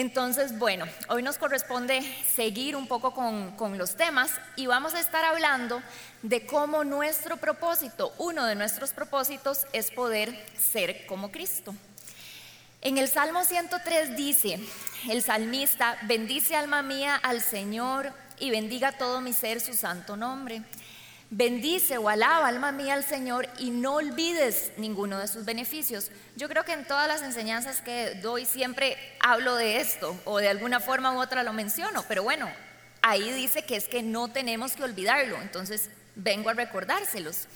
Entonces, bueno, hoy nos corresponde seguir un poco con, los temas y vamos a estar hablando de cómo nuestro propósito, uno de nuestros propósitos es poder ser como Cristo. En el Salmo 103 dice, el salmista, bendice alma mía al Señor y bendiga todo mi ser su santo nombre. Bendice o alaba, alma mía, al Señor y no olvides ninguno de sus beneficios. Yo creo que en todas las enseñanzas que doy siempre hablo de esto o de alguna forma u otra lo menciono, pero bueno, ahí dice que es que no tenemos que olvidarlo, entonces vengo a recordárselos.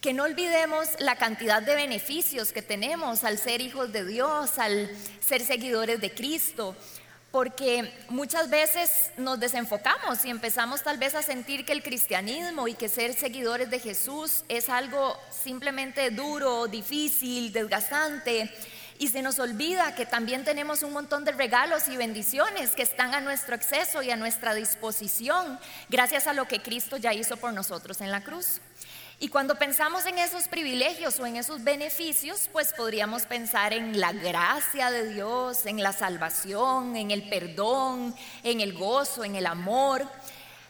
Que no olvidemos la cantidad de beneficios que tenemos al ser hijos de Dios, al ser seguidores de Cristo, porque muchas veces nos desenfocamos y empezamos tal vez a sentir que el cristianismo y que ser seguidores de Jesús es algo simplemente duro, difícil, desgastante. Y se nos olvida que también tenemos un montón de regalos y bendiciones que están a nuestro acceso y a nuestra disposición gracias a lo que Cristo ya hizo por nosotros en la cruz. Y cuando pensamos en esos privilegios o en esos beneficios, pues podríamos pensar en la gracia de Dios, en la salvación, en el perdón, en el gozo, en el amor.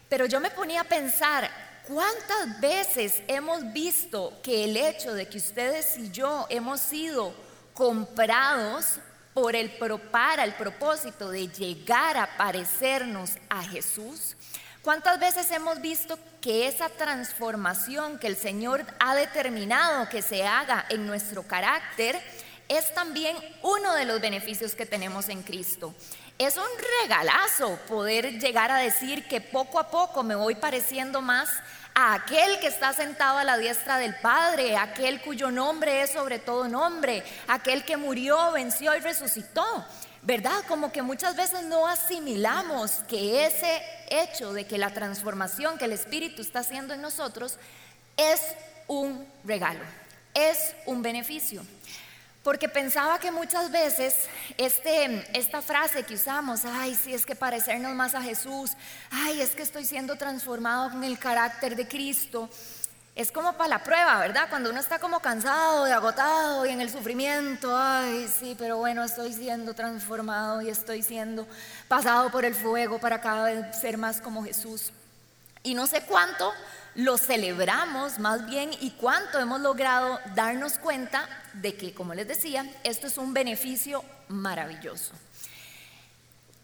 Pero yo me ponía a pensar, ¿cuántas veces hemos visto que el hecho de que ustedes y yo hemos sido comprados por el para el propósito de llegar a parecernos a Jesús? ¿Cuántas veces hemos visto que esa transformación que el Señor ha determinado que se haga en nuestro carácter es también uno de los beneficios que tenemos en Cristo? Es un regalazo poder llegar a decir que poco a poco me voy pareciendo más a aquel que está sentado a la diestra del Padre, aquel cuyo nombre es sobre todo nombre, aquel que murió, venció y resucitó. ¿Verdad? Como que muchas veces no asimilamos que ese hecho de que la transformación que el Espíritu está haciendo en nosotros es un regalo, es un beneficio. Porque pensaba que muchas veces este, esta frase que usamos, ay, sí, es que parecernos más a Jesús, ay, es que estoy siendo transformado con el carácter de Cristo, es como para la prueba, ¿verdad? Cuando uno está como cansado y agotado y en el sufrimiento, ay, sí, pero bueno, estoy siendo transformado y estoy siendo pasado por el fuego para cada vez ser más como Jesús. Y no sé cuánto lo celebramos más bien y cuánto hemos logrado darnos cuenta de que, como les decía, esto es un beneficio maravilloso.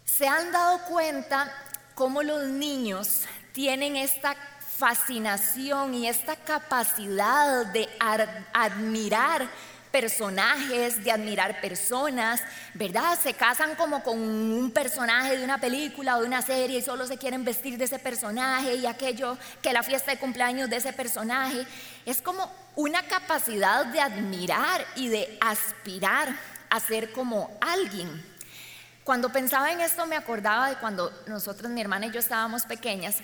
Se han dado cuenta cómo los niños tienen esta fascinación y esta capacidad de admirar personajes, de admirar personas, ¿verdad? Se casan como con un personaje de una película o de una serie y solo se quieren vestir de ese personaje y aquello que la fiesta de cumpleaños de ese personaje. Es como una capacidad de admirar y de aspirar a ser como alguien. Cuando pensaba en esto me acordaba de cuando nosotros, mi hermana y yo estábamos pequeñas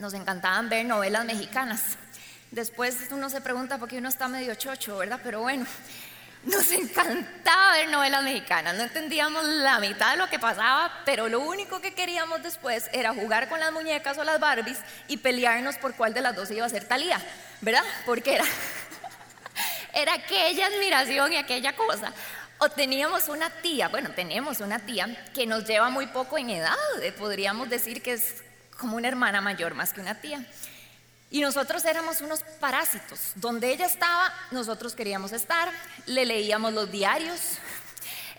nos encantaban ver novelas mexicanas. Después uno se pregunta por qué uno está medio chocho, ¿verdad? Pero bueno, nos encantaba ver novelas mexicanas. No entendíamos la mitad de lo que pasaba, pero lo único que queríamos después era jugar con las muñecas o las Barbies y pelearnos por cuál de las dos iba a ser Talía, ¿verdad? Porque era, era aquella admiración y aquella cosa. O teníamos una tía, bueno, tenemos una tía que nos lleva muy poco en edad, podríamos decir que es como una hermana mayor más que una tía. Y nosotros éramos unos parásitos. Donde ella estaba, nosotros queríamos estar, le leíamos los diarios,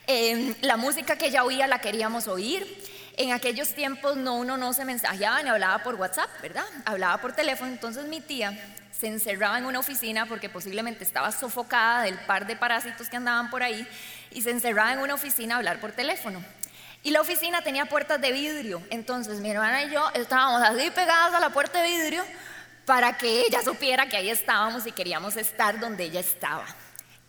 em, la música que ella oía la queríamos oír. En aquellos tiempos no uno no se mensajeaba ni hablaba por WhatsApp, ¿verdad? Hablaba por teléfono. Entonces mi tía se encerraba en una oficina porque posiblemente estaba sofocada del par de parásitos que andaban por ahí y se encerraba en una oficina a hablar por teléfono. Y la oficina tenía puertas de vidrio. Entonces mi hermana y yo estábamos así pegadas a la puerta de vidrio para que ella supiera que ahí estábamos y queríamos estar donde ella estaba.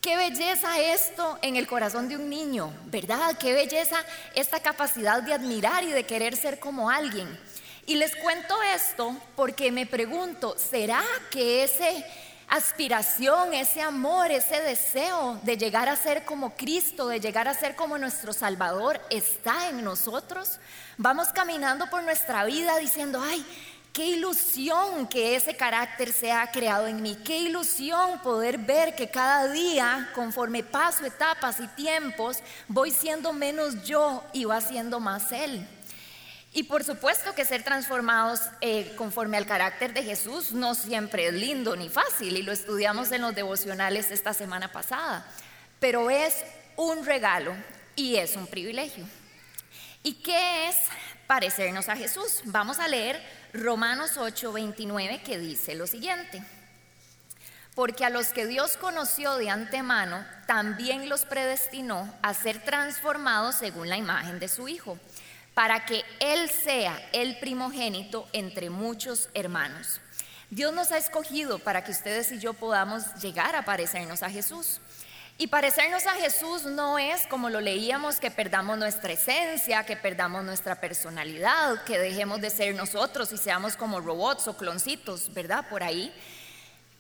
Qué belleza esto en el corazón de un niño, ¿verdad? Qué belleza esta capacidad de admirar y de querer ser como alguien. Y les cuento esto porque me pregunto, ¿será que ese aspiración, ese amor, ese deseo de llegar a ser como Cristo, de llegar a ser como nuestro Salvador, está en nosotros. Vamos caminando por nuestra vida diciendo, ay, Qué ilusión que ese carácter sea creado en mí. Qué ilusión poder ver que cada día, conforme paso etapas y tiempos, voy siendo menos yo y va siendo más Él. Y por supuesto que ser transformados eh, conforme al carácter de Jesús no siempre es lindo ni fácil, y lo estudiamos en los devocionales esta semana pasada, pero es un regalo y es un privilegio. ¿Y qué es parecernos a Jesús? Vamos a leer Romanos 8, 29, que dice lo siguiente. Porque a los que Dios conoció de antemano, también los predestinó a ser transformados según la imagen de su Hijo, para que Él sea el primogénito entre muchos hermanos. Dios nos ha escogido para que ustedes y yo podamos llegar a parecernos a Jesús. Y parecernos a Jesús no es, como lo leíamos, que perdamos nuestra esencia, que perdamos nuestra personalidad, que dejemos de ser nosotros y seamos como robots o cloncitos, ¿verdad? Por ahí.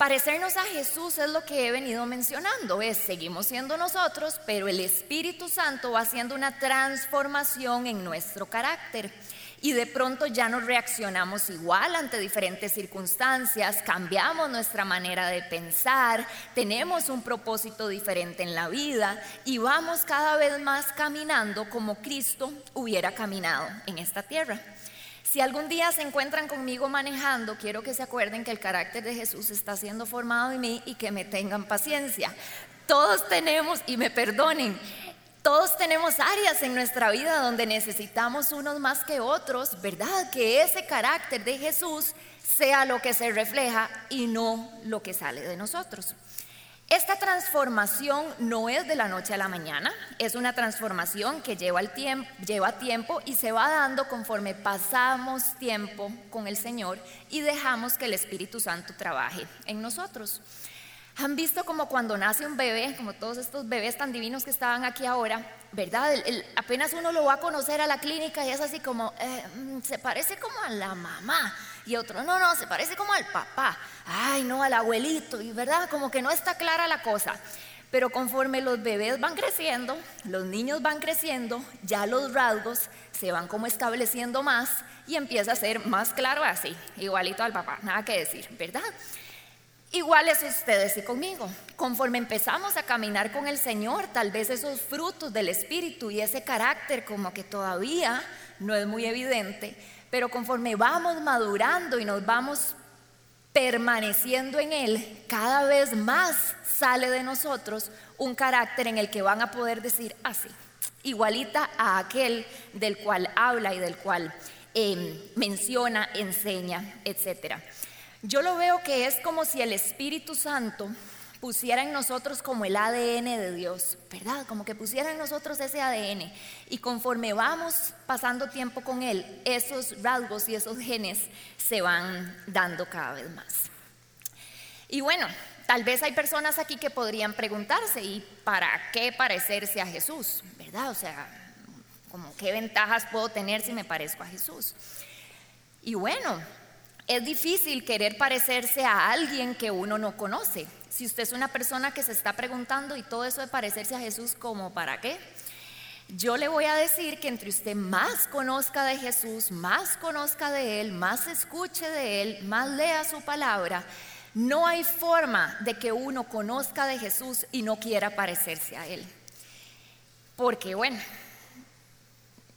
Parecernos a Jesús es lo que he venido mencionando, es seguimos siendo nosotros, pero el Espíritu Santo va haciendo una transformación en nuestro carácter y de pronto ya no reaccionamos igual ante diferentes circunstancias, cambiamos nuestra manera de pensar, tenemos un propósito diferente en la vida y vamos cada vez más caminando como Cristo hubiera caminado en esta tierra. Si algún día se encuentran conmigo manejando, quiero que se acuerden que el carácter de Jesús está siendo formado en mí y que me tengan paciencia. Todos tenemos, y me perdonen, todos tenemos áreas en nuestra vida donde necesitamos unos más que otros, ¿verdad? Que ese carácter de Jesús sea lo que se refleja y no lo que sale de nosotros. Esta transformación no es de la noche a la mañana, es una transformación que lleva, el tiempo, lleva tiempo y se va dando conforme pasamos tiempo con el Señor y dejamos que el Espíritu Santo trabaje en nosotros. Han visto como cuando nace un bebé, como todos estos bebés tan divinos que estaban aquí ahora, ¿verdad? apenas uno lo va a conocer a la clínica y es así como, eh, mm, se parece como a la mamá. Y otro, no, no, se parece como al papá. Ay, no, al abuelito. Y verdad, como que no está clara la cosa. Pero conforme los bebés van creciendo, los niños van creciendo, ya los rasgos se van como estableciendo más y empieza a ser más claro así, igualito al papá, nada que decir, ¿verdad? Iguales ustedes y conmigo. Conforme empezamos a caminar con el Señor, tal vez esos frutos del Espíritu y ese carácter como que todavía no es muy evidente, pero conforme vamos madurando y nos vamos permaneciendo en Él, cada vez más sale de nosotros un carácter en el que van a poder decir así, igualita a aquel del cual habla y del cual em, menciona, enseña, etcétera. Yo lo veo que es como si el Espíritu Santo pusiera en nosotros como el ADN de Dios, ¿verdad? Como que pusiera en nosotros ese ADN. Y conforme vamos pasando tiempo con Él, esos rasgos y esos genes se van dando cada vez más. Y bueno, tal vez hay personas aquí que podrían preguntarse, ¿y para qué parecerse a Jesús? ¿Verdad? O sea, como qué ventajas puedo tener si me parezco a Jesús. Y bueno, es difícil querer parecerse a alguien que uno no conoce. Si usted es una persona que se está preguntando y todo eso de parecerse a Jesús, ¿como para qué? Yo le voy a decir que entre usted más conozca de Jesús, más conozca de Él, más escuche de Él, más lea su palabra, no hay forma de que uno conozca de Jesús y no quiera parecerse a Él. Porque bueno,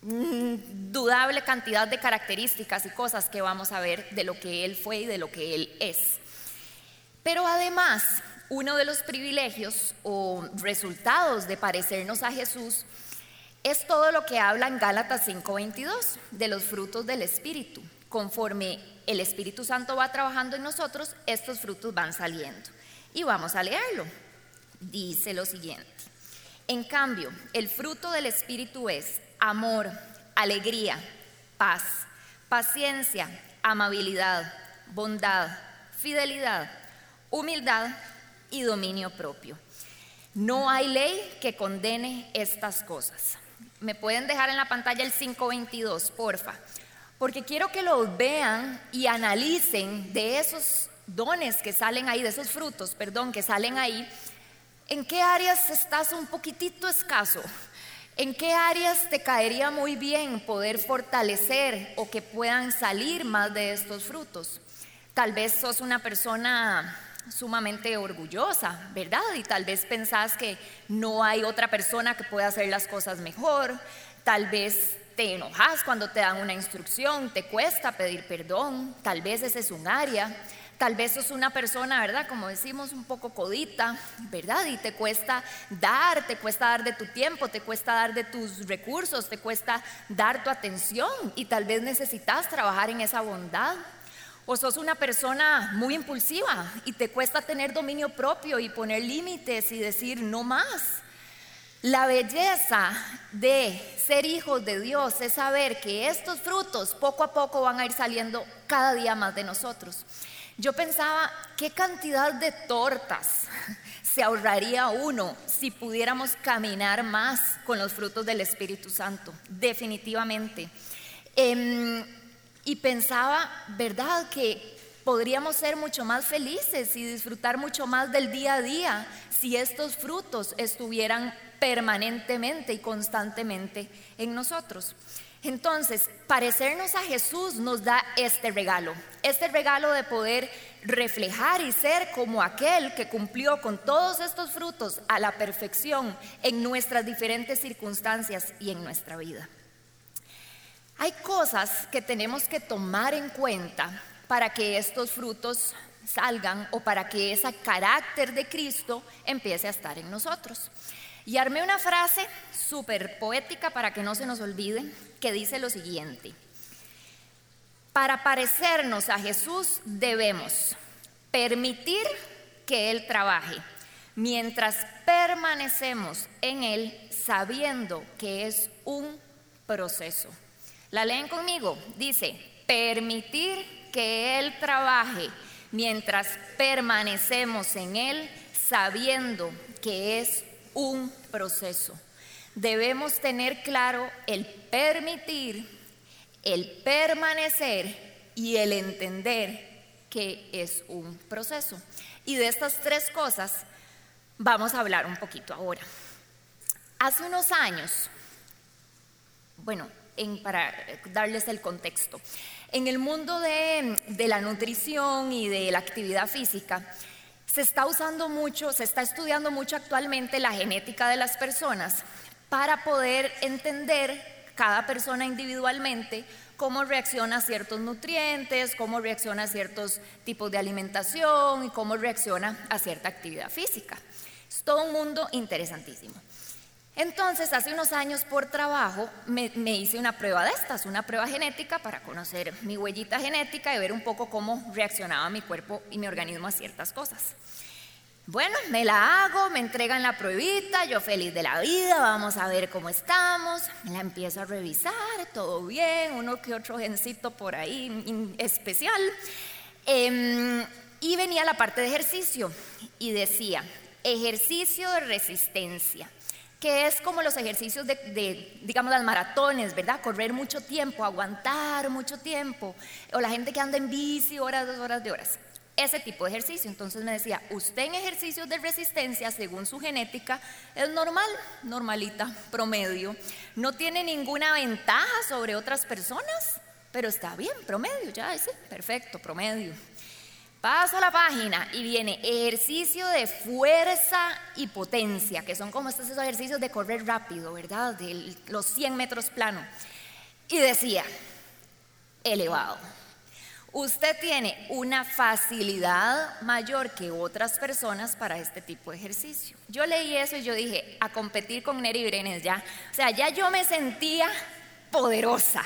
dudable cantidad de características y cosas que vamos a ver de lo que Él fue y de lo que Él es. Pero además, uno de los privilegios o resultados de parecernos a Jesús es todo lo que habla en Gálatas 5:22 de los frutos del Espíritu. Conforme el Espíritu Santo va trabajando en nosotros, estos frutos van saliendo. Y vamos a leerlo. Dice lo siguiente. En cambio, el fruto del Espíritu es amor, alegría, paz, paciencia, amabilidad, bondad, fidelidad, humildad y dominio propio. No hay ley que condene estas cosas. ¿Me pueden dejar en la pantalla el 522, porfa? Porque quiero que los vean y analicen de esos dones que salen ahí, de esos frutos, perdón, que salen ahí, en qué áreas estás un poquitito escaso, ¿En qué áreas te caería muy bien poder fortalecer o que puedan salir más de estos frutos? Tal vez sos una persona sumamente orgullosa, ¿verdad? Y tal vez pensás que no hay otra persona que pueda hacer las cosas mejor. Tal vez te enojas cuando te dan una instrucción, te cuesta pedir perdón, tal vez ese es un área. Tal vez sos una persona, ¿verdad? Como decimos, un poco codita, ¿verdad? Y te cuesta dar, te cuesta dar de tu tiempo, te cuesta dar de tus recursos, te cuesta dar tu atención y tal vez necesitas trabajar en esa bondad. O sos una persona muy impulsiva y te cuesta tener dominio propio y poner límites y decir no más. La belleza de ser hijos de Dios es saber que estos frutos poco a poco van a ir saliendo cada día más de nosotros. Yo pensaba, ¿qué cantidad de tortas se ahorraría uno si pudiéramos caminar más con los frutos del Espíritu Santo? Definitivamente. Em, y pensaba, ¿verdad? Que podríamos ser mucho más felices y disfrutar mucho más del día a día si estos frutos estuvieran permanentemente y constantemente en nosotros. Entonces, parecernos a Jesús nos da este regalo, este regalo de poder reflejar y ser como aquel que cumplió con todos estos frutos a la perfección en nuestras diferentes circunstancias y en nuestra vida. Hay cosas que tenemos que tomar en cuenta para que estos frutos salgan o para que ese carácter de Cristo empiece a estar en nosotros. Y armé una frase súper poética para que no se nos olvide, que dice lo siguiente. Para parecernos a Jesús debemos permitir que Él trabaje, mientras permanecemos en Él sabiendo que es un proceso. La leen conmigo. Dice, permitir que Él trabaje mientras permanecemos en Él sabiendo que es un proceso. Debemos tener claro el permitir, el permanecer y el entender que es un proceso. Y de estas tres cosas vamos a hablar un poquito ahora. Hace unos años, bueno, para darles el contexto. En el mundo de, de la nutrición y de la actividad física, se está usando mucho, se está estudiando mucho actualmente la genética de las personas para poder entender cada persona individualmente cómo reacciona a ciertos nutrientes, cómo reacciona a ciertos tipos de alimentación y cómo reacciona a cierta actividad física. Es todo un mundo interesantísimo. Entonces, hace unos años por trabajo me, hice una prueba de estas, una prueba genética para conocer mi huellita genética y ver un poco cómo reaccionaba mi cuerpo y mi organismo a ciertas cosas. Bueno, me la hago, me entregan la pruebita, yo feliz de la vida, vamos a ver cómo estamos, la empiezo a revisar, todo bien, uno que otro gencito por ahí especial. Em, y venía la parte de ejercicio y decía, ejercicio de resistencia que es como los ejercicios de, digamos, las maratones, ¿verdad? Correr mucho tiempo, aguantar mucho tiempo, o la gente que anda en bici horas, dos horas de horas. Ese tipo de ejercicio. Entonces me decía, usted en ejercicios de resistencia, según su genética, es normal, normalita, promedio. No tiene ninguna ventaja sobre otras personas, pero está bien, promedio, ya ese, perfecto, promedio. Paso la página y viene ejercicio de fuerza y potencia, que son como estos ejercicios de correr rápido, ¿verdad? De los 100 metros plano. Y decía, elevado. Usted tiene una facilidad mayor que otras personas para este tipo de ejercicio. Yo leí eso y yo dije, a competir con Neri Brenes ya. O sea, ya yo me sentía poderosa.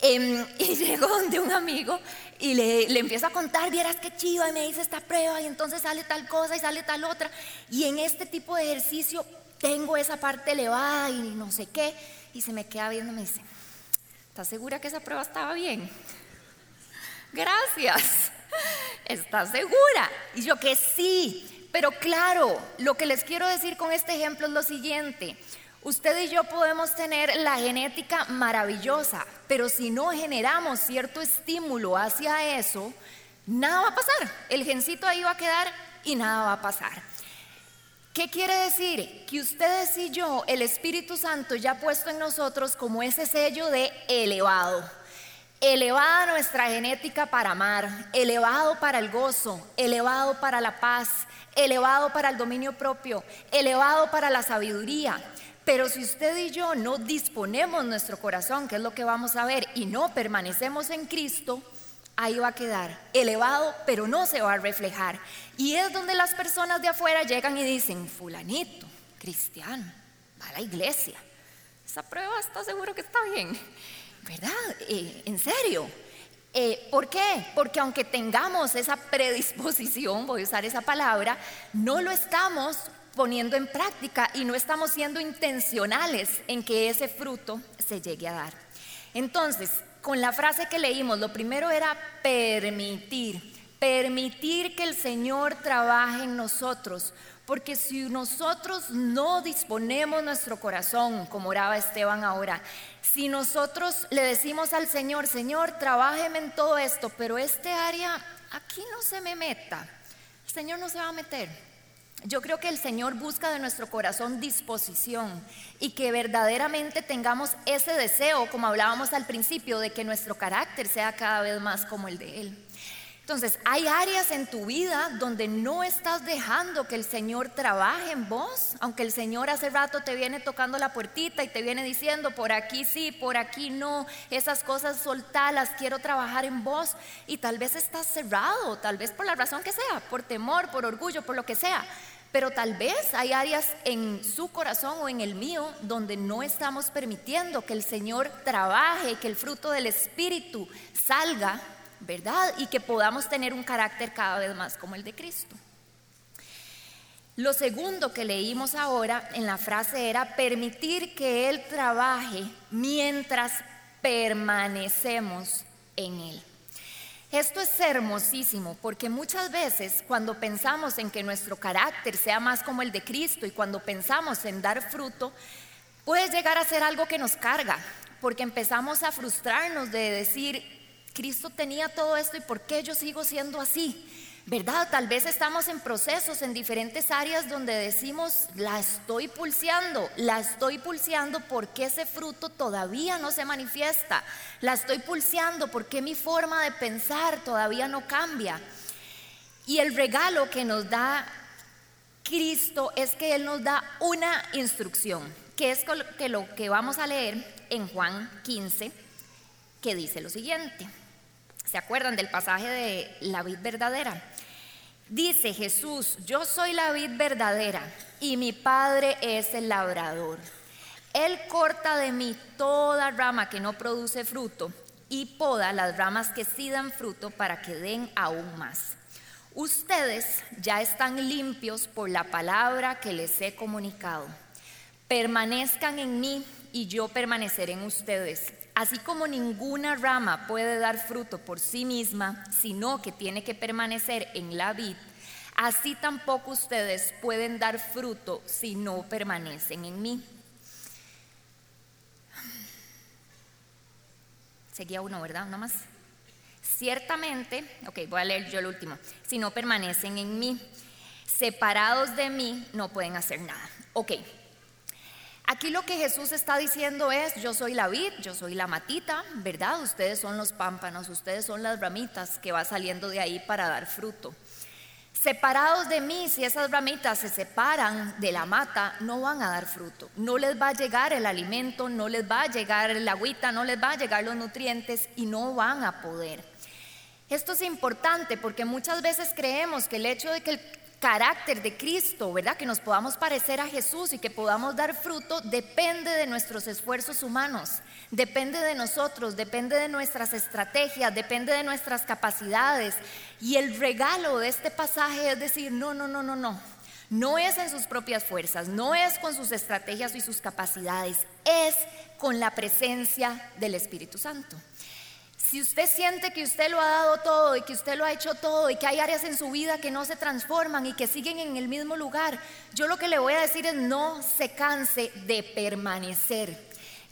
Em, y llegó donde un amigo y le, le empiezo a contar, vieras qué chido, y me dice esta prueba, y entonces sale tal cosa y sale tal otra. Y en este tipo de ejercicio tengo esa parte elevada y no sé qué. Y se me queda viendo y me dice, ¿estás segura que esa prueba estaba bien? Gracias. ¿Estás segura? Y yo que sí. Pero claro, lo que les quiero decir con este ejemplo es lo siguiente. Usted y yo podemos tener la genética maravillosa, pero si no generamos cierto estímulo hacia eso, nada va a pasar. El gencito ahí va a quedar y nada va a pasar. ¿Qué quiere decir? Que ustedes y yo, el Espíritu Santo ya ha puesto en nosotros como ese sello de elevado. Elevada nuestra genética para amar, elevado para el gozo, elevado para la paz, elevado para el dominio propio, elevado para la sabiduría. Pero si usted y yo no disponemos nuestro corazón, que es lo que vamos a ver, y no permanecemos en Cristo, ahí va a quedar elevado, pero no se va a reflejar. Y es donde las personas de afuera llegan y dicen, fulanito, cristiano, va a la iglesia. Esa prueba está seguro que está bien, ¿verdad? Eh, en serio. Eh, ¿Por qué? Porque aunque tengamos esa predisposición, voy a usar esa palabra, no lo estamos poniendo en práctica y no estamos siendo intencionales en que ese fruto se llegue a dar. Entonces, con la frase que leímos, lo primero era permitir, permitir que el Señor trabaje en nosotros, porque si nosotros no disponemos nuestro corazón, como oraba Esteban ahora, si nosotros le decimos al Señor, Señor, trabájeme en todo esto, pero este área aquí no se me meta, el Señor no se va a meter. Yo creo que el Señor busca de nuestro corazón disposición y que verdaderamente tengamos ese deseo, como hablábamos al principio, de que nuestro carácter sea cada vez más como el de Él. Entonces, hay áreas en tu vida donde no estás dejando que el Señor trabaje en vos, aunque el Señor hace rato te viene tocando la puertita y te viene diciendo, por aquí sí, por aquí no, esas cosas soltalas, quiero trabajar en vos, y tal vez estás cerrado, tal vez por la razón que sea, por temor, por orgullo, por lo que sea, pero tal vez hay áreas en su corazón o en el mío donde no estamos permitiendo que el Señor trabaje, que el fruto del Espíritu salga, ¿verdad? Y que podamos tener un carácter cada vez más como el de Cristo. Lo segundo que leímos ahora en la frase era permitir que Él trabaje mientras permanecemos en Él. Esto es hermosísimo porque muchas veces cuando pensamos en que nuestro carácter sea más como el de Cristo y cuando pensamos en dar fruto, puede llegar a ser algo que nos carga, porque empezamos a frustrarnos de decir, Cristo tenía todo esto y ¿por qué yo sigo siendo así? ¿Verdad? Tal vez estamos en procesos en diferentes áreas donde decimos, la estoy pulseando, la estoy pulseando porque ese fruto todavía no se manifiesta, la estoy pulseando porque mi forma de pensar todavía no cambia. Y el regalo que nos da Cristo es que Él nos da una instrucción, que es que lo que vamos a leer en Juan 15, que dice lo siguiente. ¿Se acuerdan del pasaje de la vid verdadera? Dice Jesús, yo soy la vid verdadera y mi Padre es el labrador. Él corta de mí toda rama que no produce fruto y poda las ramas que sí dan fruto para que den aún más. Ustedes ya están limpios por la palabra que les he comunicado. Permanezcan en mí y yo permaneceré en ustedes. Así como ninguna rama puede dar fruto por sí misma, sino que tiene que permanecer en la vid, así tampoco ustedes pueden dar fruto si no permanecen en mí. Seguía uno, ¿verdad? Uno más. Ciertamente, ok, voy a leer yo el último. Si no permanecen en mí, separados de mí, no pueden hacer nada. Ok, Aquí lo que Jesús está diciendo es, yo soy la vid, yo soy la matita, ¿verdad? Ustedes son los pámpanos, ustedes son las ramitas que va saliendo de ahí para dar fruto. Separados de mí, si esas ramitas se separan de la mata, no van a dar fruto. No les va a llegar el alimento, no les va a llegar el agüita, no les va a llegar los nutrientes y no van a poder. Esto es importante porque muchas veces creemos que el hecho de que el carácter de Cristo, ¿verdad? Que nos podamos parecer a Jesús y que podamos dar fruto, depende de nuestros esfuerzos humanos, depende de nosotros, depende de nuestras estrategias, depende de nuestras capacidades. Y el regalo de este pasaje es decir, no, no, no, no, no. No es en sus propias fuerzas, no es con sus estrategias y sus capacidades, es con la presencia del Espíritu Santo. Si usted siente que usted lo ha dado todo y que usted lo ha hecho todo y que hay áreas en su vida que no se transforman y que siguen en el mismo lugar, yo lo que le voy a decir es no se canse de permanecer.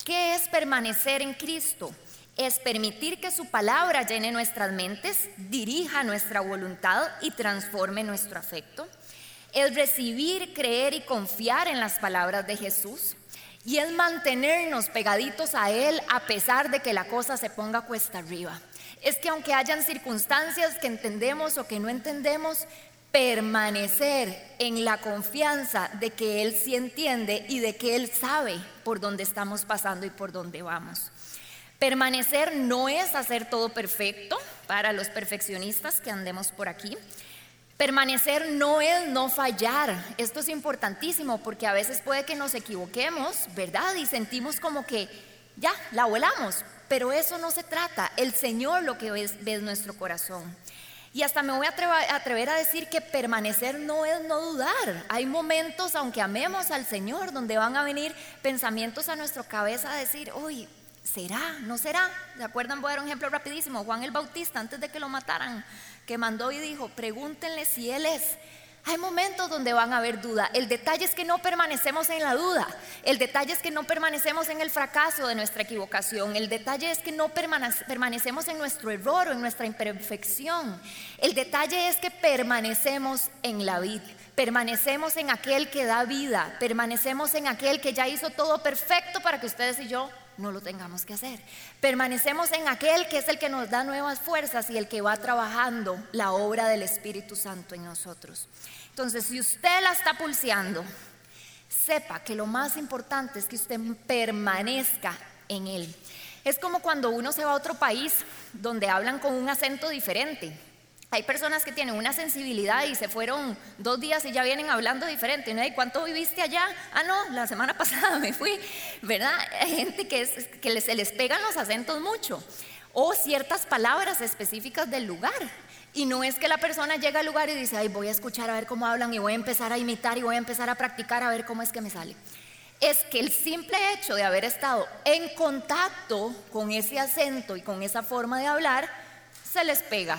¿Qué es permanecer en Cristo? Es permitir que su palabra llene nuestras mentes, dirija nuestra voluntad y transforme nuestro afecto. es recibir, creer y confiar en las palabras de Jesús. Y es mantenernos pegaditos a Él a pesar de que la cosa se ponga cuesta arriba. Es que aunque hayan circunstancias que entendemos o que no entendemos, permanecer en la confianza de que Él sí entiende y de que Él sabe por dónde estamos pasando y por dónde vamos. Permanecer no es hacer todo perfecto para los perfeccionistas que andemos por aquí. Permanecer no es no fallar. Esto es importantísimo porque a veces puede que nos equivoquemos, ¿verdad? Y sentimos como que ya, la volamos. Pero eso no se trata. El Señor lo que ve es, nuestro corazón. Y hasta me voy a atrever, a decir que permanecer no es no dudar. Hay momentos, aunque amemos al Señor, donde van a venir pensamientos a nuestra cabeza a decir, uy, ¿será? ¿No será? ¿Se acuerdan? Voy a dar un ejemplo rapidísimo. Juan el Bautista, antes de que lo mataran, que mandó y dijo, pregúntenle si Él es. Hay momentos donde van a haber duda. El detalle es que no permanecemos en la duda. El detalle es que no permanecemos en el fracaso de nuestra equivocación. El detalle es que no permanecemos en nuestro error o en nuestra imperfección. El detalle es que permanecemos en la vida. Permanecemos en aquel que da vida. Permanecemos en aquel que ya hizo todo perfecto para que ustedes y yo no lo tengamos que hacer. Permanecemos en aquel que es el que nos da nuevas fuerzas y el que va trabajando la obra del Espíritu Santo en nosotros. Entonces, si usted la está pulseando, sepa que lo más importante es que usted permanezca en él. Es como cuando uno se va a otro país donde hablan con un acento diferente. Hay personas que tienen una sensibilidad y se fueron dos días y ya vienen hablando diferente. ¿Y cuánto viviste allá? Ah, no, la semana pasada me fui. ¿Verdad? Hay gente que, que se les pegan los acentos mucho. O ciertas palabras específicas del lugar. Y no es que la persona llega al lugar y dice, ay, voy a escuchar a ver cómo hablan y voy a empezar a imitar y voy a empezar a practicar a ver cómo es que me sale. Es que el simple hecho de haber estado en contacto con ese acento y con esa forma de hablar, se les pega.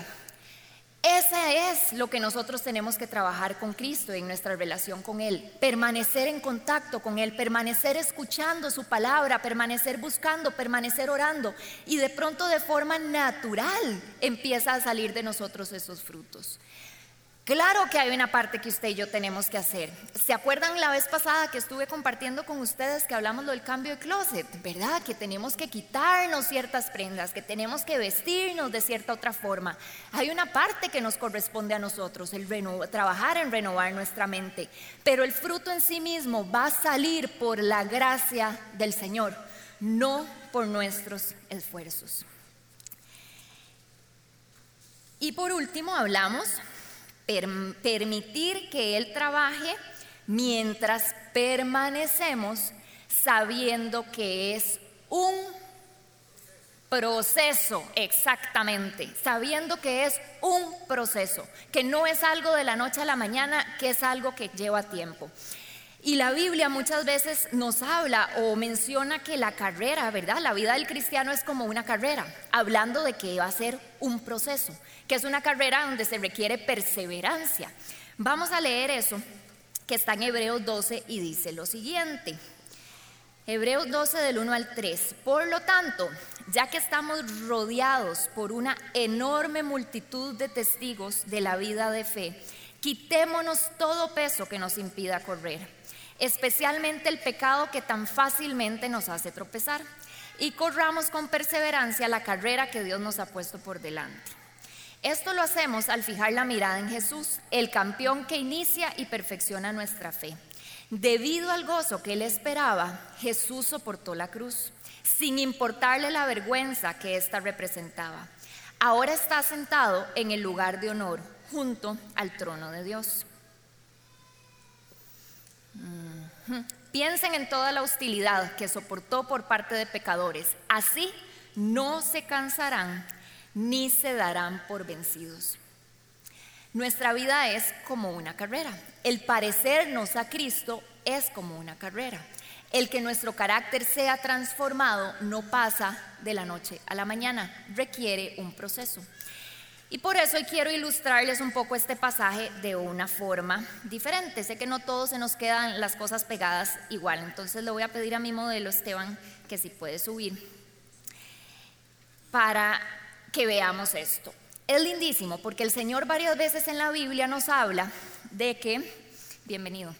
Ese es lo que nosotros tenemos que trabajar con Cristo en nuestra relación con Él. Permanecer en contacto con Él, permanecer escuchando su palabra, permanecer buscando, permanecer orando. Y de pronto de forma natural empieza a salir de nosotros esos frutos. Claro que hay una parte que usted y yo tenemos que hacer. ¿Se acuerdan la vez pasada que estuve compartiendo con ustedes que hablamos del cambio de closet? ¿Verdad? Que tenemos que quitarnos ciertas prendas, que tenemos que vestirnos de cierta otra forma. Hay una parte que nos corresponde a nosotros, el trabajar en renovar nuestra mente. Pero el fruto en sí mismo va a salir por la gracia del Señor, no por nuestros esfuerzos. Y por último hablamos permitir que Él trabaje mientras permanecemos sabiendo que es un proceso, exactamente, sabiendo que es un proceso, que no es algo de la noche a la mañana, que es algo que lleva tiempo. Y la Biblia muchas veces nos habla o menciona que la carrera, ¿verdad? La vida del cristiano es como una carrera, hablando de que va a ser un proceso, que es una carrera donde se requiere perseverancia. Vamos a leer eso, que está en Hebreos 12 y dice lo siguiente. Hebreos 12 del 1 al 3. Por lo tanto, ya que estamos rodeados por una enorme multitud de testigos de la vida de fe, quitémonos todo peso que nos impida correr especialmente el pecado que tan fácilmente nos hace tropezar, y corramos con perseverancia la carrera que Dios nos ha puesto por delante. Esto lo hacemos al fijar la mirada en Jesús, el campeón que inicia y perfecciona nuestra fe. Debido al gozo que él esperaba, Jesús soportó la cruz, sin importarle la vergüenza que ésta representaba. Ahora está sentado en el lugar de honor, junto al trono de Dios. Piensen en toda la hostilidad que soportó por parte de pecadores. Así no se cansarán ni se darán por vencidos. Nuestra vida es como una carrera. El parecernos a Cristo es como una carrera. El que nuestro carácter sea transformado no pasa de la noche a la mañana, requiere un proceso. Y por eso hoy quiero ilustrarles un poco este pasaje de una forma diferente. Sé que no todos se nos quedan las cosas pegadas igual, entonces le voy a pedir a mi modelo Esteban que si puede subir para que veamos esto. Es lindísimo porque el Señor varias veces en la Biblia nos habla de que bienvenido.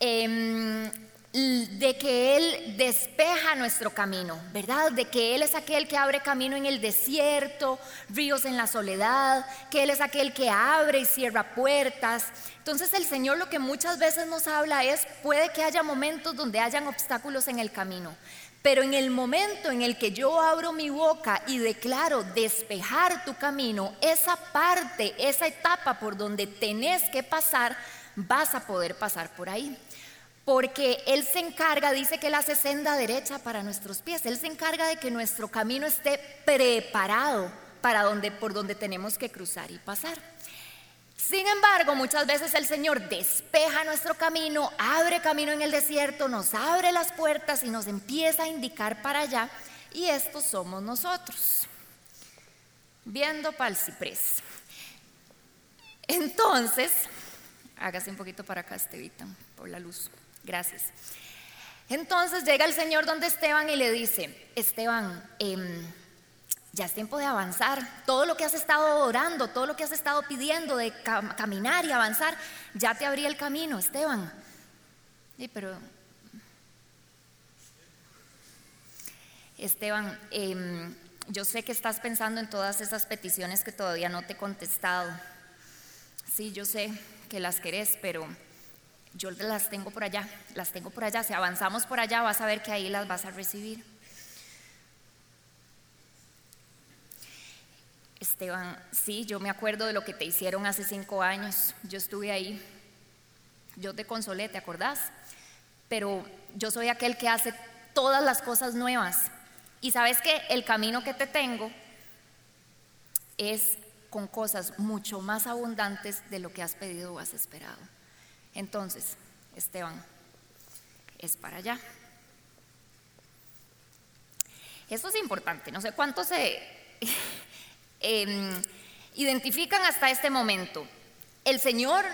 Em, de que Él despeja nuestro camino, ¿verdad? De que Él es aquel que abre camino en el desierto, ríos en la soledad, que Él es aquel que abre y cierra puertas. Entonces el Señor lo que muchas veces nos habla es, puede que haya momentos donde hayan obstáculos en el camino, pero en el momento en el que yo abro mi boca y declaro despejar tu camino, esa parte, esa etapa por donde tenés que pasar, vas a poder pasar por ahí porque Él se encarga, dice que Él hace senda derecha para nuestros pies, Él se encarga de que nuestro camino esté preparado para donde, por donde tenemos que cruzar y pasar. Sin embargo, muchas veces el Señor despeja nuestro camino, abre camino en el desierto, nos abre las puertas y nos empieza a indicar para allá, y estos somos nosotros, viendo para el ciprés. Entonces, hágase un poquito para acá, Estevita, por la luz. Gracias. Entonces llega el Señor donde Esteban y le dice, Esteban, em, ya es tiempo de avanzar. Todo lo que has estado orando, todo lo que has estado pidiendo de caminar y avanzar, ya te abrí el camino, Esteban. Sí, pero, Esteban, em, yo sé que estás pensando en todas esas peticiones que todavía no te he contestado. Sí, yo sé que las querés, pero yo las tengo por allá, las tengo por allá. Si avanzamos por allá, vas a ver que ahí las vas a recibir. Esteban, sí, yo me acuerdo de lo que te hicieron hace cinco años. Yo estuve ahí. Yo te consolé, ¿te acordás? Pero yo soy aquel que hace todas las cosas nuevas. Y sabes que el camino que te tengo es con cosas mucho más abundantes de lo que has pedido o has esperado. Entonces, Esteban, es para allá. Esto es importante, no sé cuántos se em, identifican hasta este momento. El Señor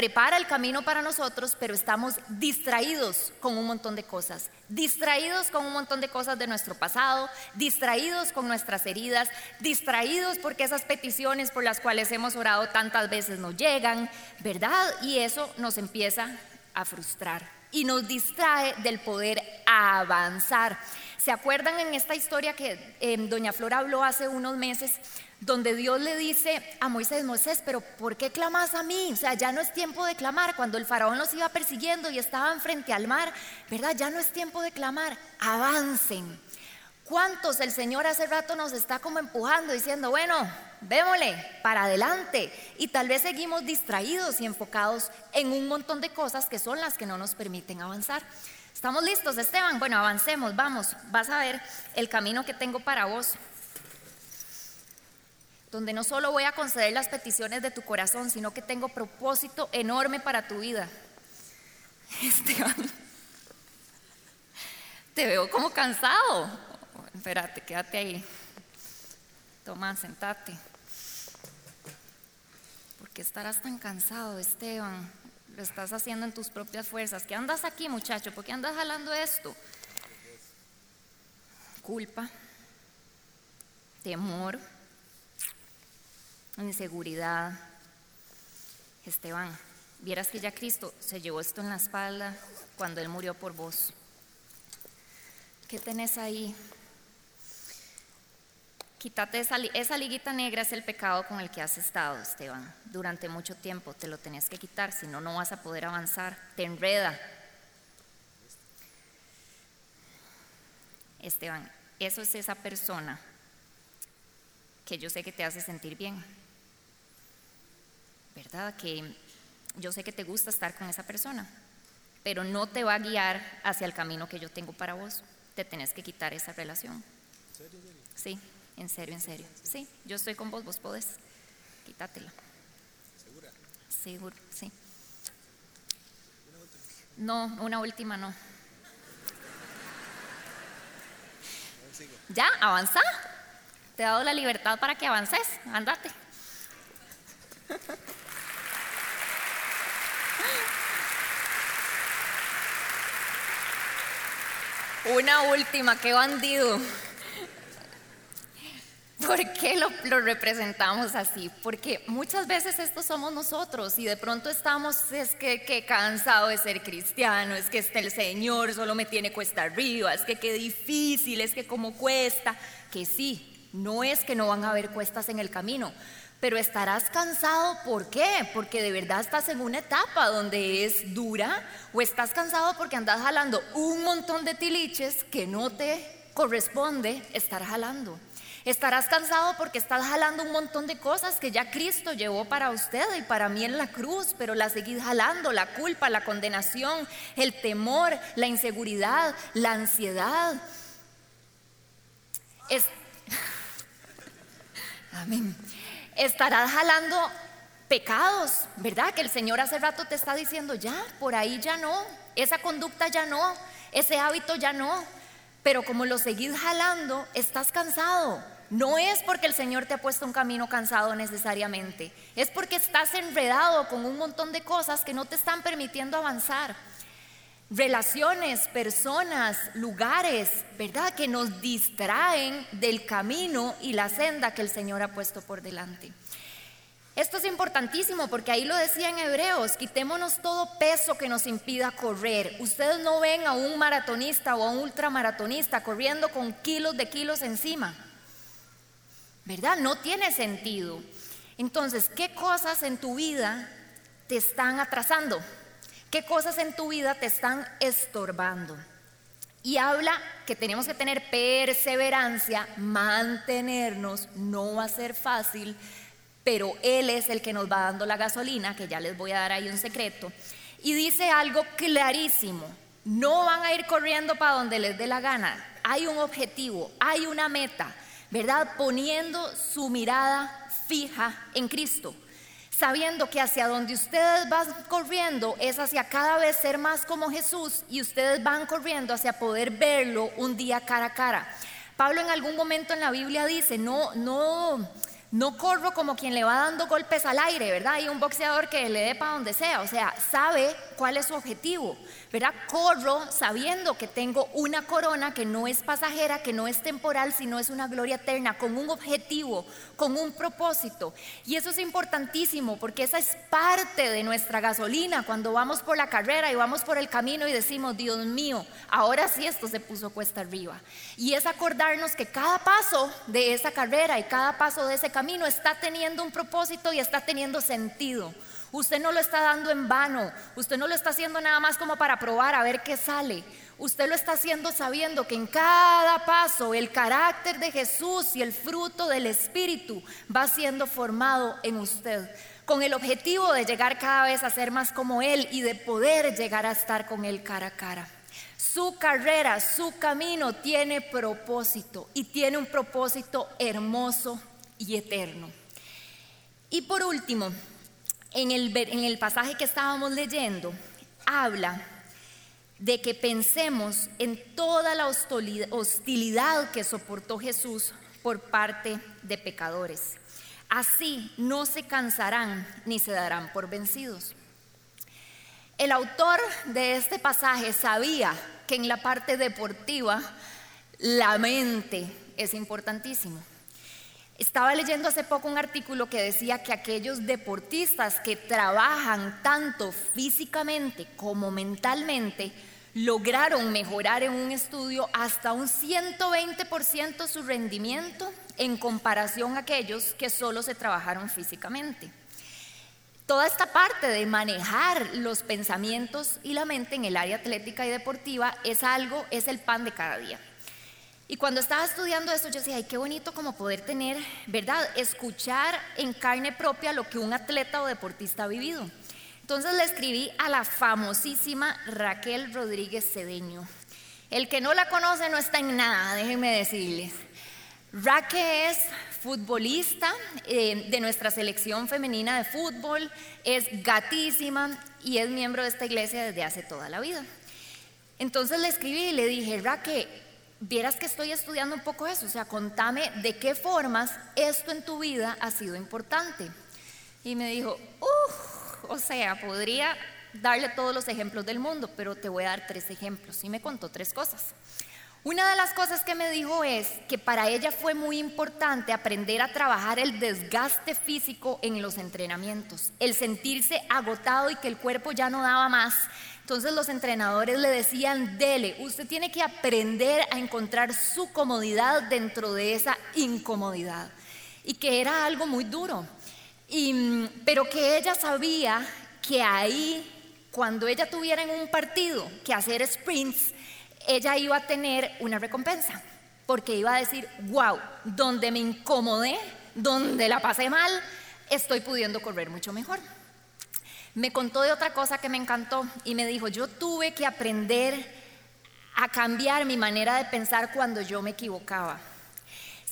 prepara el camino para nosotros, pero estamos distraídos con un montón de cosas, distraídos con un montón de cosas de nuestro pasado, distraídos con nuestras heridas, distraídos porque esas peticiones por las cuales hemos orado tantas veces no llegan, ¿verdad? Y eso nos empieza a frustrar y nos distrae del poder avanzar. ¿Se acuerdan en esta historia que eh, doña Flora habló hace unos meses? Donde Dios le dice a Moisés, Moisés, pero ¿por qué clamas a mí? O sea, ya no es tiempo de clamar. Cuando el faraón los iba persiguiendo y estaban frente al mar, ¿verdad? Ya no es tiempo de clamar, avancen. ¿Cuántos el Señor hace rato nos está como empujando, diciendo, bueno, vémosle para adelante? Y tal vez seguimos distraídos y enfocados en un montón de cosas que son las que no nos permiten avanzar. ¿Estamos listos, Esteban? Bueno, avancemos, vamos. Vas a ver el camino que tengo para vos donde no solo voy a conceder las peticiones de tu corazón, sino que tengo propósito enorme para tu vida. Esteban, te veo como cansado. Espérate, quédate ahí. Toma, sentate. ¿Por qué estarás tan cansado, Esteban? Lo estás haciendo en tus propias fuerzas. ¿Qué andas aquí, muchacho? ¿Por qué andas jalando esto? Culpa, temor inseguridad. Esteban, vieras que ya Cristo se llevó esto en la espalda cuando Él murió por vos. ¿Qué tenés ahí? Quítate esa, esa liguita negra, es el pecado con el que has estado, Esteban. Durante mucho tiempo te lo tenés que quitar, si no, no vas a poder avanzar. Te enreda. Esteban, eso es esa persona que yo sé que te hace sentir bien. ¿verdad? Que yo sé que te gusta estar con esa persona, pero no te va a guiar hacia el camino que yo tengo para vos. Te tenés que quitar esa relación. Sí, en serio, en serio. Sí, yo estoy con vos, vos podés. Quítatela. ¿Segura? Seguro, sí. No, una última no. ¿Ya? ¿Avanza? Te he dado la libertad para que avances. Andate. Una última, qué bandido. ¿Por qué lo, representamos así? Porque muchas veces estos somos nosotros y de pronto estamos, es que, que cansado de ser cristiano, es que este el Señor solo me tiene cuesta arriba, es que qué difícil, es que como cuesta, que sí, no es que no van a haber cuestas en el camino, pero estarás cansado, ¿por qué? Porque de verdad estás en una etapa donde es dura o estás cansado porque andas jalando un montón de tiliches que no te corresponde estar jalando. Estarás cansado porque estás jalando un montón de cosas que ya Cristo llevó para usted y para mí en la cruz, pero las seguís jalando, la culpa, la condenación, el temor, la inseguridad, la ansiedad. Es... Amén. Estarás jalando pecados, ¿verdad? Que el Señor hace rato te está diciendo, ya, por ahí ya no, esa conducta ya no, ese hábito ya no. Pero como lo seguís jalando, estás cansado. No es porque el Señor te ha puesto un camino cansado necesariamente, es porque estás enredado con un montón de cosas que no te están permitiendo avanzar. Relaciones, personas, lugares, ¿verdad? Que nos distraen del camino y la senda que el Señor ha puesto por delante. Esto es importantísimo porque ahí lo decía en Hebreos, quitémonos todo peso que nos impida correr. Ustedes no ven a un maratonista o a un ultramaratonista corriendo con kilos de kilos encima. ¿Verdad? No tiene sentido. Entonces, ¿qué cosas en tu vida te están atrasando? ¿Qué cosas en tu vida te están estorbando? Y habla que tenemos que tener perseverancia, mantenernos, no va a ser fácil, pero Él es el que nos va dando la gasolina, que ya les voy a dar ahí un secreto. Y dice algo clarísimo, no van a ir corriendo para donde les dé la gana, hay un objetivo, hay una meta, ¿verdad? Poniendo su mirada fija en Cristo, sabiendo que hacia donde ustedes van corriendo es hacia cada vez ser más como Jesús y ustedes van corriendo hacia poder verlo un día cara a cara. Pablo en algún momento en la Biblia dice, no, no, no corro como quien le va dando golpes al aire, ¿verdad? Hay un boxeador que le dé para donde sea, o sea, sabe cuál es su objetivo, ¿verdad? Corro sabiendo que tengo una corona que no es pasajera, que no es temporal, sino es una gloria eterna, con un objetivo, con un propósito. Y eso es importantísimo porque esa es parte de nuestra gasolina cuando vamos por la carrera y vamos por el camino y decimos, Dios mío, ahora sí esto se puso cuesta arriba. Y es acordarnos que cada paso de esa carrera y cada paso de ese camino, está teniendo un propósito y está teniendo sentido. Usted no lo está dando en vano, usted no lo está haciendo nada más como para probar a ver qué sale. Usted lo está haciendo sabiendo que en cada paso el carácter de Jesús y el fruto del Espíritu va siendo formado en usted, con el objetivo de llegar cada vez a ser más como Él y de poder llegar a estar con Él cara a cara. Su carrera, su camino tiene propósito y tiene un propósito hermoso y eterno. Y por último, en el, en el pasaje que estábamos leyendo, habla de que pensemos en toda la hostilidad que soportó Jesús por parte de pecadores. Así no se cansarán ni se darán por vencidos. El autor de este pasaje sabía que en la parte deportiva la mente es importantísimo. Estaba leyendo hace poco un artículo que decía que aquellos deportistas que trabajan tanto físicamente como mentalmente lograron mejorar en un estudio hasta un 120% su rendimiento en comparación a aquellos que solo se trabajaron físicamente. Toda esta parte de manejar los pensamientos y la mente en el área atlética y deportiva es algo, es el pan de cada día. Y cuando estaba estudiando esto, yo decía, ay, qué bonito como poder tener, ¿verdad? Escuchar en carne propia lo que un atleta o deportista ha vivido. Entonces le escribí a la famosísima Raquel Rodríguez Cedeño. El que no la conoce no está en nada, déjenme decirles. Raquel es futbolista eh, de nuestra selección femenina de fútbol, es gatísima y es miembro de esta iglesia desde hace toda la vida. Entonces le escribí y le dije, Raquel, vieras que estoy estudiando un poco eso, o sea, contame de qué formas esto en tu vida ha sido importante. Y me dijo, o sea, podría darle todos los ejemplos del mundo, pero te voy a dar tres ejemplos. Y me contó tres cosas. Una de las cosas que me dijo es que para ella fue muy importante aprender a trabajar el desgaste físico en los entrenamientos, el sentirse agotado y que el cuerpo ya no daba más. Entonces los entrenadores le decían, dele, usted tiene que aprender a encontrar su comodidad dentro de esa incomodidad. Y que era algo muy duro. Y, pero que ella sabía que ahí, cuando ella tuviera en un partido que hacer sprints, ella iba a tener una recompensa, porque iba a decir, wow, donde me incomodé, donde la pasé mal, estoy pudiendo correr mucho mejor. Me contó de otra cosa que me encantó y me dijo, yo tuve que aprender a cambiar mi manera de pensar cuando yo me equivocaba.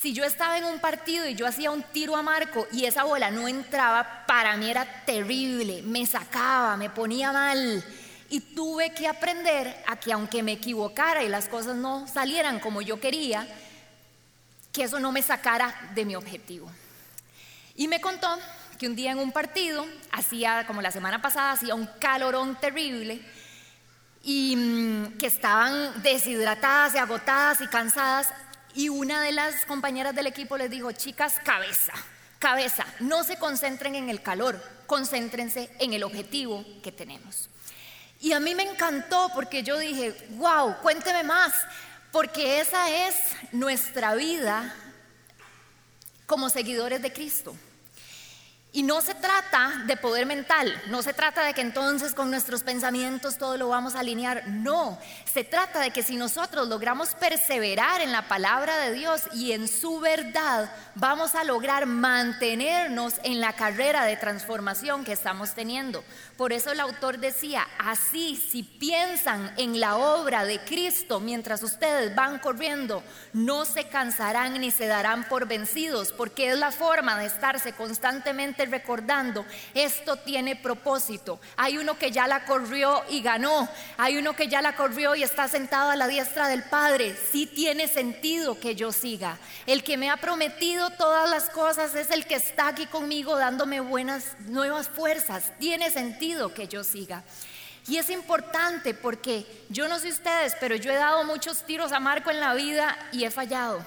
Si yo estaba en un partido y yo hacía un tiro a marco y esa bola no entraba, para mí era terrible, me sacaba, me ponía mal. Y tuve que aprender a que aunque me equivocara y las cosas no salieran como yo quería, que eso no me sacara de mi objetivo. Y me contó que un día en un partido, hacía como la semana pasada, hacía un calorón terrible y mm, que estaban deshidratadas y agotadas y cansadas. Y una de las compañeras del equipo les dijo, chicas, cabeza, cabeza, no se concentren en el calor, concéntrense en el objetivo que tenemos. Y a mí me encantó porque yo dije, wow, cuénteme más, porque esa es nuestra vida como seguidores de Cristo. Y no se trata de poder mental, no se trata de que entonces con nuestros pensamientos todo lo vamos a alinear, no, se trata de que si nosotros logramos perseverar en la palabra de Dios y en su verdad, vamos a lograr mantenernos en la carrera de transformación que estamos teniendo. Por eso el autor decía, así si piensan en la obra de Cristo mientras ustedes van corriendo, no se cansarán ni se darán por vencidos, porque es la forma de estarse constantemente recordando, esto tiene propósito. Hay uno que ya la corrió y ganó, hay uno que ya la corrió y está sentado a la diestra del Padre. Sí tiene sentido que yo siga. El que me ha prometido todas las cosas es el que está aquí conmigo dándome buenas, nuevas fuerzas. Tiene sentido que yo siga. Y es importante porque yo no sé ustedes, pero yo he dado muchos tiros a Marco en la vida y he fallado.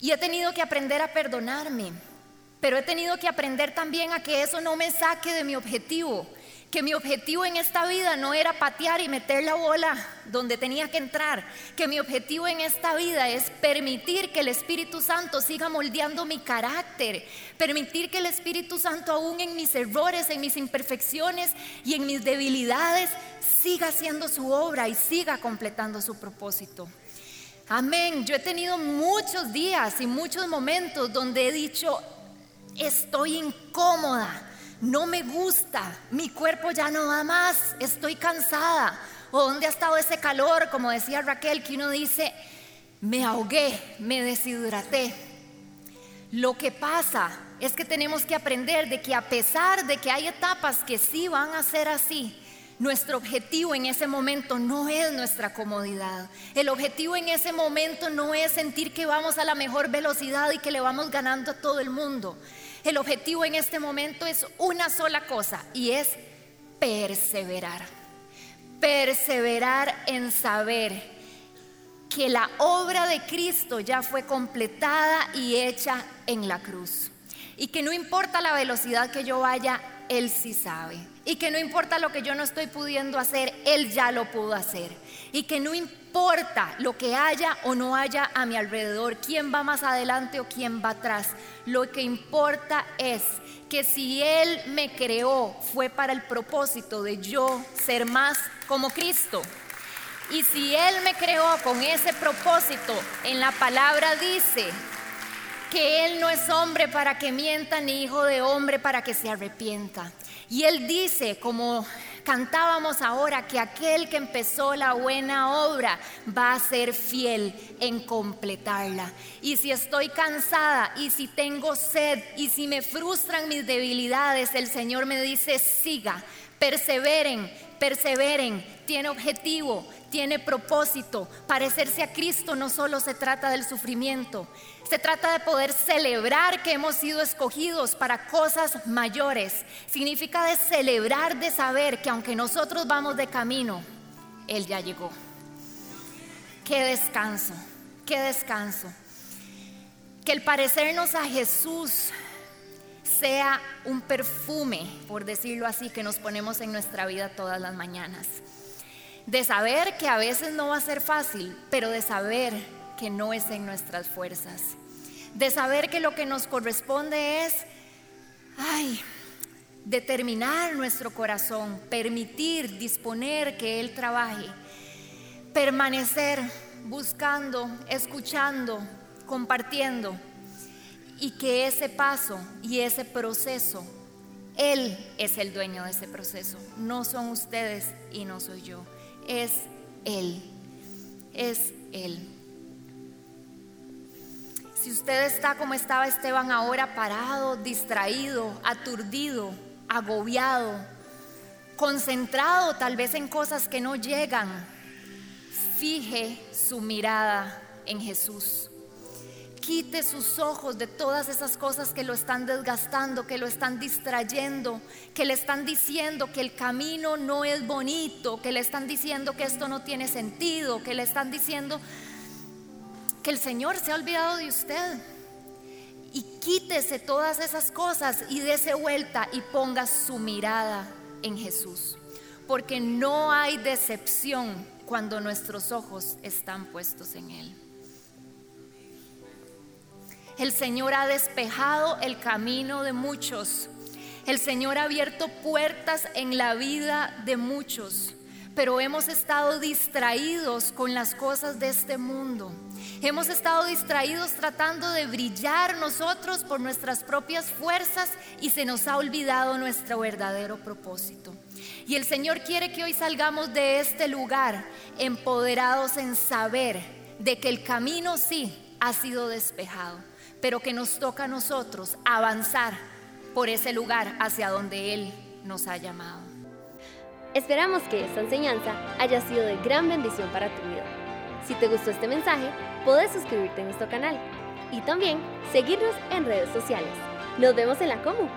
Y he tenido que aprender a perdonarme, pero he tenido que aprender también a que eso no me saque de mi objetivo que mi objetivo en esta vida no era patear y meter la bola donde tenía que entrar, que mi objetivo en esta vida es permitir que el Espíritu Santo siga moldeando mi carácter, permitir que el Espíritu Santo aún en mis errores, en mis imperfecciones y en mis debilidades siga haciendo su obra y siga completando su propósito. Amén. Yo he tenido muchos días y muchos momentos donde he dicho, estoy incómoda no me gusta, mi cuerpo ya no da más, estoy cansada. ¿O dónde ha estado ese calor? Como decía Raquel, que uno dice, me ahogué, me deshidraté. Lo que pasa es que tenemos que aprender de que a pesar de que hay etapas que sí van a ser así, nuestro objetivo en ese momento no es nuestra comodidad. El objetivo en ese momento no es sentir que vamos a la mejor velocidad y que le vamos ganando a todo el mundo. El objetivo en este momento es una sola cosa y es perseverar. Perseverar en saber que la obra de Cristo ya fue completada y hecha en la cruz. Y que no importa la velocidad que yo vaya, Él sí sabe. Y que no importa lo que yo no estoy pudiendo hacer, Él ya lo pudo hacer. Y que no importa lo que haya o no haya a mi alrededor, quién va más adelante o quién va atrás. Lo que importa es que si Él me creó fue para el propósito de yo ser más como Cristo. Y si Él me creó con ese propósito, en la palabra dice que Él no es hombre para que mienta, ni hijo de hombre para que se arrepienta. Y Él dice, como cantábamos ahora, que aquel que empezó la buena obra va a ser fiel en completarla. Y si estoy cansada, y si tengo sed, y si me frustran mis debilidades, el Señor me dice, siga, perseveren, perseveren, tiene objetivo, tiene propósito. Parecerse a Cristo no solo se trata del sufrimiento, se trata de poder celebrar que hemos sido escogidos para cosas mayores. Significa de celebrar, de saber que aunque nosotros vamos de camino, Él ya llegó. qué descanso, qué descanso. Que el parecernos a Jesús sea un perfume, por decirlo así, que nos ponemos en nuestra vida todas las mañanas. De saber que a veces no va a ser fácil, pero de saber que no es en nuestras fuerzas. De saber que lo que nos corresponde es, ay, determinar nuestro corazón, permitir, disponer que Él trabaje, permanecer buscando, escuchando, compartiendo y que ese paso y ese proceso, Él es el dueño de ese proceso, no son ustedes y no soy yo, es Él, es Él. Si usted está como estaba Esteban ahora, parado, distraído, aturdido, agobiado, concentrado tal vez en cosas que no llegan, fije su mirada en Jesús. Quite sus ojos de todas esas cosas que lo están desgastando, que lo están distrayendo, que le están diciendo que el camino no es bonito, que le están diciendo que esto no tiene sentido, que le están diciendo que el Señor se ha olvidado de usted y quítese todas esas cosas y dése vuelta y ponga su mirada en Jesús. Porque no hay decepción cuando nuestros ojos están puestos en Él. El Señor ha despejado el camino de muchos. El Señor ha abierto puertas en la vida de muchos pero hemos estado distraídos con las cosas de este mundo. Hemos estado distraídos tratando de brillar nosotros por nuestras propias fuerzas y se nos ha olvidado nuestro verdadero propósito. Y el Señor quiere que hoy salgamos de este lugar empoderados en saber de que el camino sí ha sido despejado, pero que nos toca a nosotros avanzar por ese lugar hacia donde Él nos ha llamado. Esperamos que esta enseñanza haya sido de gran bendición para tu vida. Si te gustó este mensaje, puedes suscribirte a nuestro canal y también seguirnos en redes sociales. Nos vemos en la Comu.